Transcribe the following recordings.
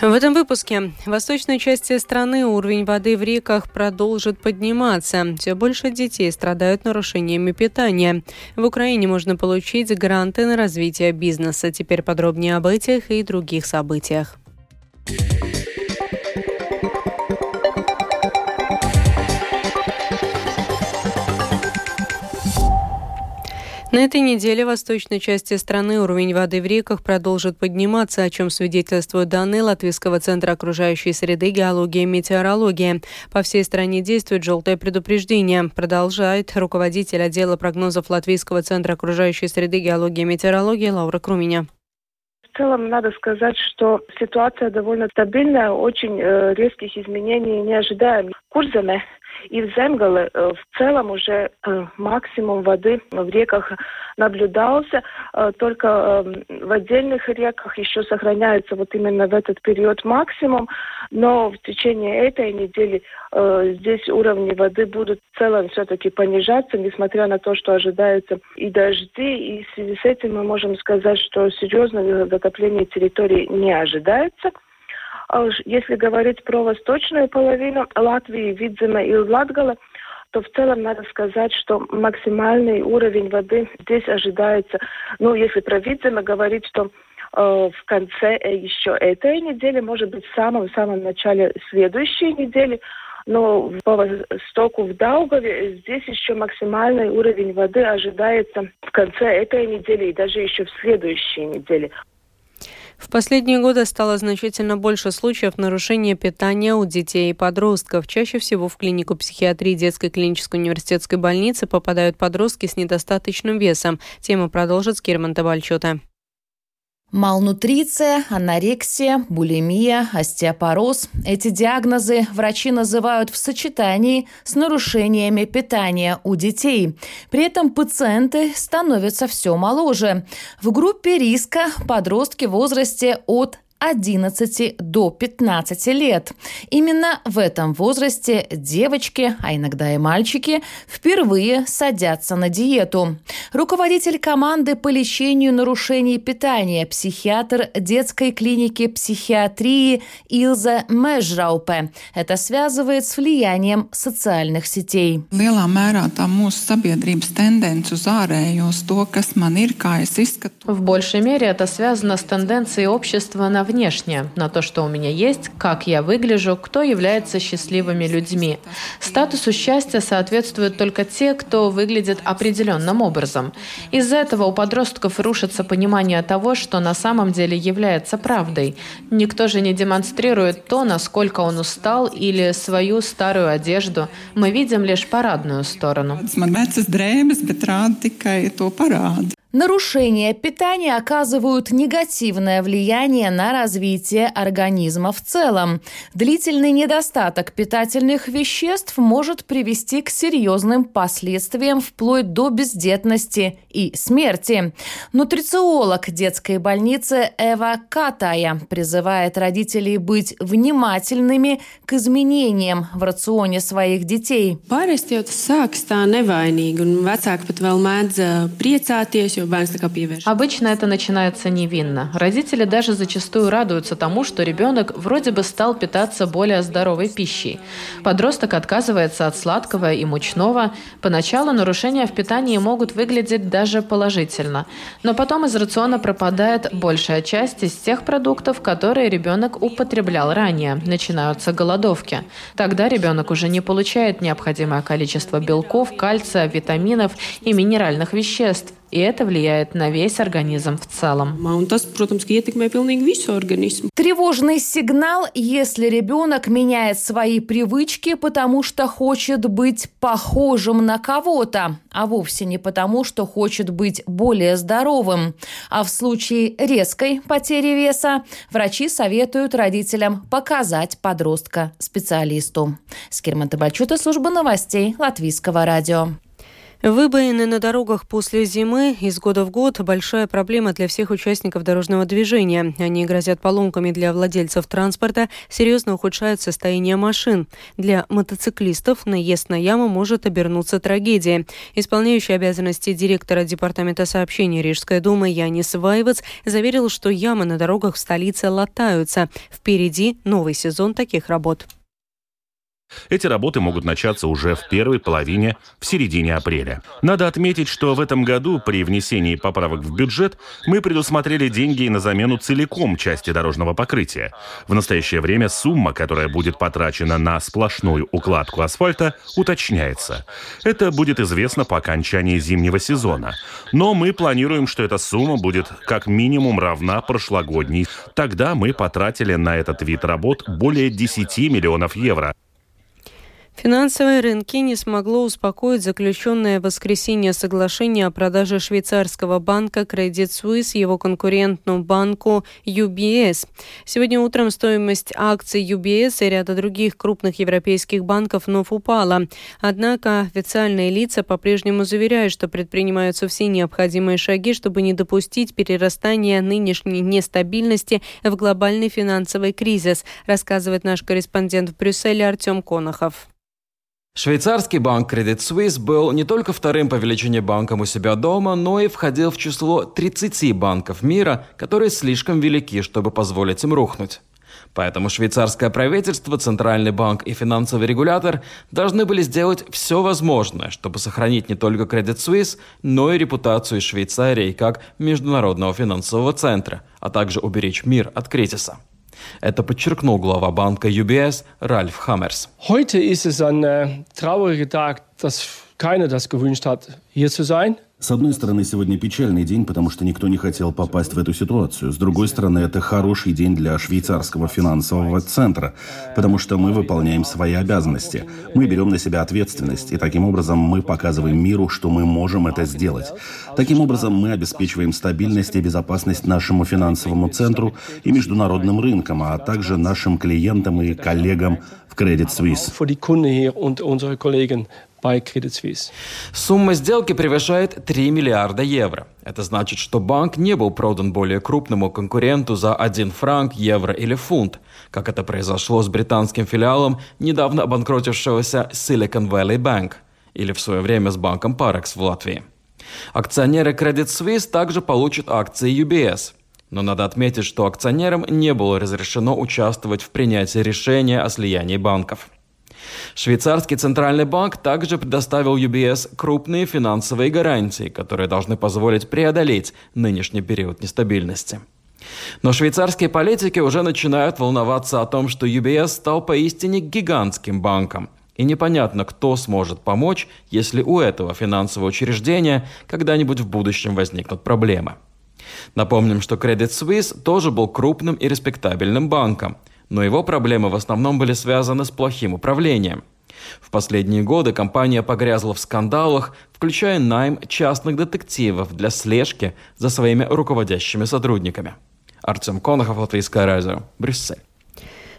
В этом выпуске в восточной части страны уровень воды в реках продолжит подниматься. Все больше детей страдают нарушениями питания. В Украине можно получить гранты на развитие бизнеса. Теперь подробнее об этих и других событиях. На этой неделе в восточной части страны уровень воды в реках продолжит подниматься, о чем свидетельствуют данные Латвийского центра окружающей среды, геологии и метеорологии. По всей стране действует желтое предупреждение. Продолжает руководитель отдела прогнозов Латвийского центра окружающей среды, геологии и метеорологии Лаура Круменя. В целом надо сказать, что ситуация довольно стабильная, очень э, резких изменений не ожидаем. Курзами и в Земгале э, в целом уже э, максимум воды в реках наблюдался, э, только в отдельных реках еще сохраняется вот именно в этот период максимум, но в течение этой недели здесь уровни воды будут в целом все-таки понижаться, несмотря на то, что ожидаются и дожди, и в связи с этим мы можем сказать, что серьезное затопление территории не ожидается. А если говорить про восточную половину Латвии, Видзема и Латгала, то в целом надо сказать, что максимальный уровень воды здесь ожидается. Ну, если про Видзема говорить, то э, в конце э, еще этой недели, может быть, в самом-самом начале следующей недели, но по востоку в Даугаве здесь еще максимальный уровень воды ожидается в конце этой недели и даже еще в следующей неделе. В последние годы стало значительно больше случаев нарушения питания у детей и подростков. Чаще всего в клинику психиатрии детской клинической университетской больницы попадают подростки с недостаточным весом. Тему продолжит Скирман Табальчута. Малнутриция, анорексия, булимия, остеопороз – эти диагнозы врачи называют в сочетании с нарушениями питания у детей. При этом пациенты становятся все моложе. В группе риска подростки в возрасте от 11 до 15 лет. Именно в этом возрасте девочки, а иногда и мальчики, впервые садятся на диету. Руководитель команды по лечению нарушений питания, психиатр детской клиники психиатрии Илза Межраупе. Это связывает с влиянием социальных сетей. В большей мере это связано с тенденцией общества на внешне, на то, что у меня есть, как я выгляжу, кто является счастливыми людьми. Статусу счастья соответствуют только те, кто выглядит определенным образом. Из-за этого у подростков рушится понимание того, что на самом деле является правдой. Никто же не демонстрирует то, насколько он устал или свою старую одежду. Мы видим лишь парадную сторону. Нарушения питания оказывают негативное влияние на развитие организма в целом. Длительный недостаток питательных веществ может привести к серьезным последствиям вплоть до бездетности и смерти. Нутрициолог детской больницы Эва Катая призывает родителей быть внимательными к изменениям в рационе своих детей. Parasti jau tas sākas tā nevainīgi, un vecāki pat vēl priecāties, Обычно это начинается невинно. Родители даже зачастую радуются тому, что ребенок вроде бы стал питаться более здоровой пищей. Подросток отказывается от сладкого и мучного. Поначалу нарушения в питании могут выглядеть даже положительно. Но потом из рациона пропадает большая часть из тех продуктов, которые ребенок употреблял ранее. Начинаются голодовки. Тогда ребенок уже не получает необходимое количество белков, кальция, витаминов и минеральных веществ и это влияет на весь организм в целом. Тревожный сигнал, если ребенок меняет свои привычки, потому что хочет быть похожим на кого-то, а вовсе не потому, что хочет быть более здоровым. А в случае резкой потери веса врачи советуют родителям показать подростка специалисту. Скирман Табачута, служба новостей Латвийского радио. Выбоины на дорогах после зимы из года в год – большая проблема для всех участников дорожного движения. Они грозят поломками для владельцев транспорта, серьезно ухудшают состояние машин. Для мотоциклистов наезд на яму может обернуться трагедией. Исполняющий обязанности директора Департамента сообщений Рижской думы Янис Вайвац заверил, что ямы на дорогах в столице латаются. Впереди новый сезон таких работ. Эти работы могут начаться уже в первой половине, в середине апреля. Надо отметить, что в этом году при внесении поправок в бюджет мы предусмотрели деньги на замену целиком части дорожного покрытия. В настоящее время сумма, которая будет потрачена на сплошную укладку асфальта, уточняется. Это будет известно по окончании зимнего сезона. Но мы планируем, что эта сумма будет как минимум равна прошлогодней. Тогда мы потратили на этот вид работ более 10 миллионов евро. Финансовые рынки не смогло успокоить заключенное в воскресенье соглашение о продаже швейцарского банка Credit Suisse его конкурентному банку UBS. Сегодня утром стоимость акций UBS и ряда других крупных европейских банков вновь упала. Однако официальные лица по-прежнему заверяют, что предпринимаются все необходимые шаги, чтобы не допустить перерастания нынешней нестабильности в глобальный финансовый кризис, рассказывает наш корреспондент в Брюсселе Артем Конохов. Швейцарский банк Credit Suisse был не только вторым по величине банком у себя дома, но и входил в число 30 банков мира, которые слишком велики, чтобы позволить им рухнуть. Поэтому швейцарское правительство, Центральный банк и финансовый регулятор должны были сделать все возможное, чтобы сохранить не только Credit Suisse, но и репутацию Швейцарии как международного финансового центра, а также уберечь мир от кризиса. Это подчеркнул глава банка UBS Ральф Хаммерс. Heute ist es ein äh, trauriger Tag, dass keiner das gewünscht hat, hier zu sein. С одной стороны, сегодня печальный день, потому что никто не хотел попасть в эту ситуацию. С другой стороны, это хороший день для швейцарского финансового центра, потому что мы выполняем свои обязанности. Мы берем на себя ответственность, и таким образом мы показываем миру, что мы можем это сделать. Таким образом, мы обеспечиваем стабильность и безопасность нашему финансовому центру и международным рынкам, а также нашим клиентам и коллегам Credit Suisse. Сумма сделки превышает 3 миллиарда евро. Это значит, что банк не был продан более крупному конкуренту за 1 франк, евро или фунт, как это произошло с британским филиалом недавно обанкротившегося Silicon Valley Bank или в свое время с банком Parex в Латвии. Акционеры Credit Suisse также получат акции UBS. Но надо отметить, что акционерам не было разрешено участвовать в принятии решения о слиянии банков. Швейцарский центральный банк также предоставил UBS крупные финансовые гарантии, которые должны позволить преодолеть нынешний период нестабильности. Но швейцарские политики уже начинают волноваться о том, что UBS стал поистине гигантским банком. И непонятно, кто сможет помочь, если у этого финансового учреждения когда-нибудь в будущем возникнут проблемы. Напомним, что Credit Suisse тоже был крупным и респектабельным банком – но его проблемы в основном были связаны с плохим управлением. В последние годы компания погрязла в скандалах, включая найм частных детективов для слежки за своими руководящими сотрудниками. Артем Конохов, Латвийское радио, Брюссель.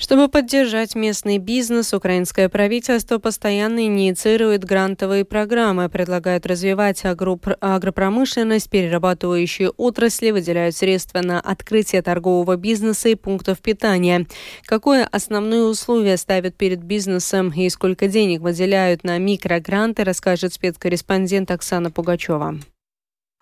Чтобы поддержать местный бизнес, украинское правительство постоянно инициирует грантовые программы, предлагают развивать агропромышленность, перерабатывающие отрасли, выделяют средства на открытие торгового бизнеса и пунктов питания. Какое основное условие ставят перед бизнесом и сколько денег выделяют на микрогранты, расскажет спецкорреспондент Оксана Пугачева.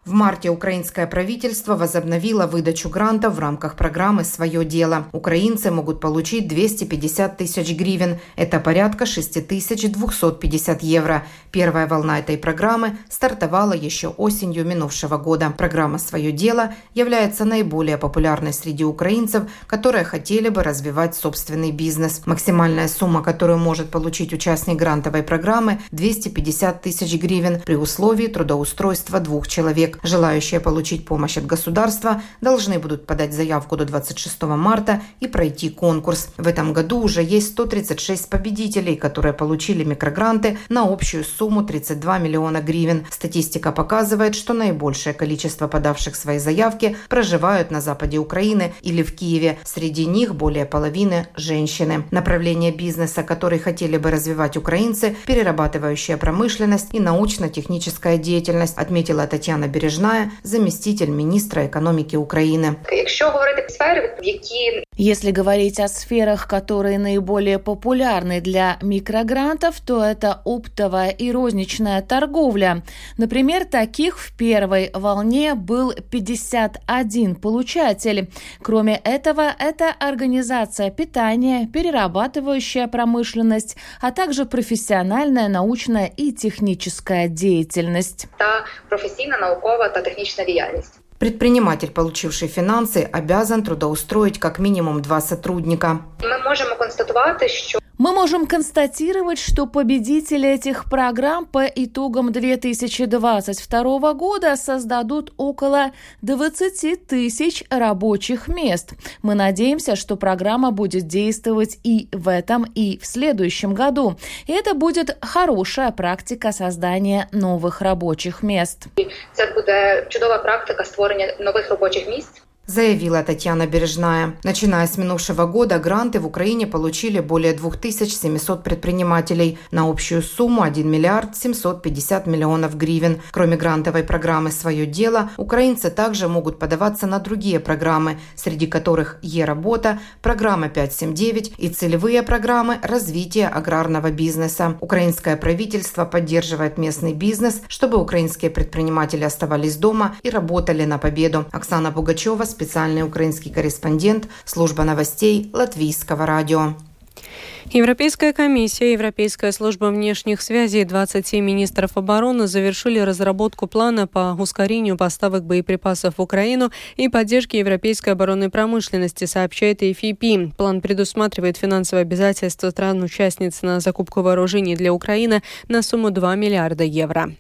В марте украинское правительство возобновило выдачу грантов в рамках программы «Свое дело». Украинцы могут получить 250 тысяч гривен. Это порядка 6250 евро. Первая волна этой программы стартовала еще осенью минувшего года. Программа «Свое дело» является наиболее популярной среди украинцев, которые хотели бы развивать собственный бизнес. Максимальная сумма, которую может получить участник грантовой программы – 250 тысяч гривен при условии трудоустройства двух человек. Желающие получить помощь от государства должны будут подать заявку до 26 марта и пройти конкурс. В этом году уже есть 136 победителей, которые получили микрогранты на общую сумму 32 миллиона гривен. Статистика показывает, что наибольшее количество подавших свои заявки проживают на западе Украины или в Киеве. Среди них более половины – женщины. Направление бизнеса, который хотели бы развивать украинцы – перерабатывающая промышленность и научно-техническая деятельность, отметила Татьяна Бережная, заместитель министра экономики Украины. Если говорить о сферах, которые наиболее популярны для микрогрантов, то это оптовая и розничная торговля. Например, таких в первой волне был 51 получатель. Кроме этого, это организация питания, перерабатывающая промышленность, а также профессиональная, научная и техническая деятельность. Та професійна, наукова та технічна діяльність. Предприниматель, получивший финансы, обязан трудоустроить как минимум два сотрудника. Мы можем констатувати, що мы можем констатировать, что победители этих программ по итогам 2022 года создадут около 20 тысяч рабочих мест. Мы надеемся, что программа будет действовать и в этом, и в следующем году. И это будет хорошая практика создания новых рабочих мест. Это будет чудовая практика створення новых рабочих мест заявила Татьяна Бережная. Начиная с минувшего года гранты в Украине получили более 2700 предпринимателей на общую сумму 1 миллиард 750 миллионов гривен. Кроме грантовой программы «Свое дело», украинцы также могут подаваться на другие программы, среди которых «Е-работа», программа 579 и целевые программы развития аграрного бизнеса. Украинское правительство поддерживает местный бизнес, чтобы украинские предприниматели оставались дома и работали на победу. Оксана Пугачева, специальный украинский корреспондент, служба новостей Латвийского радио. Европейская комиссия, Европейская служба внешних связей и 27 министров обороны завершили разработку плана по ускорению поставок боеприпасов в Украину и поддержке европейской оборонной промышленности, сообщает AFP. План предусматривает финансовые обязательства стран-участниц на закупку вооружений для Украины на сумму 2 миллиарда евро.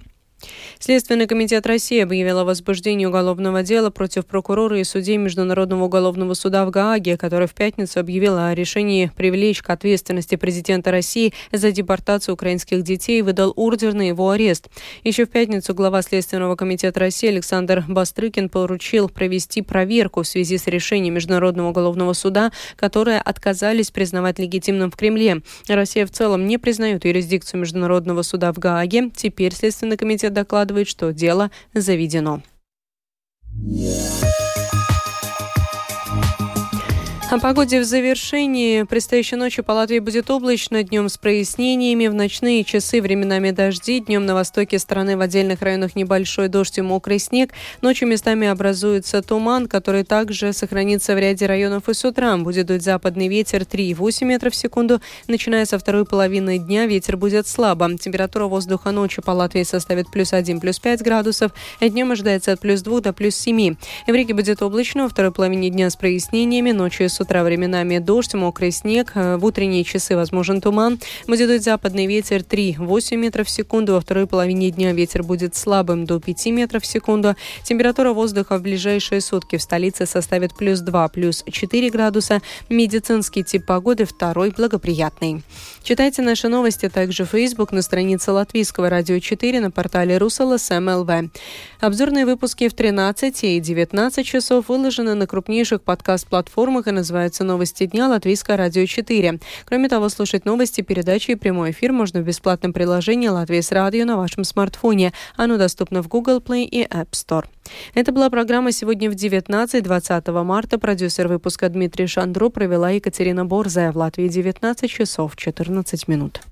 Следственный комитет России объявил о возбуждении уголовного дела против прокурора и судей Международного уголовного суда в Гааге, который в пятницу объявил о решении привлечь к ответственности президента России за депортацию украинских детей и выдал ордер на его арест. Еще в пятницу глава Следственного комитета России Александр Бастрыкин поручил провести проверку в связи с решением Международного уголовного суда, которые отказались признавать легитимным в Кремле. Россия в целом не признает юрисдикцию Международного суда в Гааге. Теперь Следственный комитет докладывает, что дело заведено. О погоде в завершении. Предстоящей ночью по Латвии будет облачно, днем с прояснениями. В ночные часы временами дожди. Днем на востоке страны в отдельных районах небольшой дождь и мокрый снег. Ночью местами образуется туман, который также сохранится в ряде районов и с утра. Будет дуть западный ветер 3,8 метров в секунду. Начиная со второй половины дня ветер будет слабо. Температура воздуха ночью по Латвии составит плюс 1, плюс 5 градусов. Днем ожидается от плюс 2 до плюс 7. В Риге будет облачно во второй половине дня с прояснениями. Ночью с утра временами дождь, мокрый снег. Э, в утренние часы возможен туман. Будет западный ветер 3-8 метров в секунду. Во второй половине дня ветер будет слабым до 5 метров в секунду. Температура воздуха в ближайшие сутки в столице составит плюс 2, плюс 4 градуса. Медицинский тип погоды второй благоприятный. Читайте наши новости также в Facebook на странице Латвийского радио 4 на портале РусЛСМЛВ. Обзорные выпуски в 13 и 19 часов выложены на крупнейших подкаст-платформах и на называется «Новости дня» Латвийское радио 4. Кроме того, слушать новости, передачи и прямой эфир можно в бесплатном приложении «Латвийс радио» на вашем смартфоне. Оно доступно в Google Play и App Store. Это была программа сегодня в 19-20 марта. Продюсер выпуска Дмитрий Шандро провела Екатерина Борзая. В Латвии 19 часов 14 минут.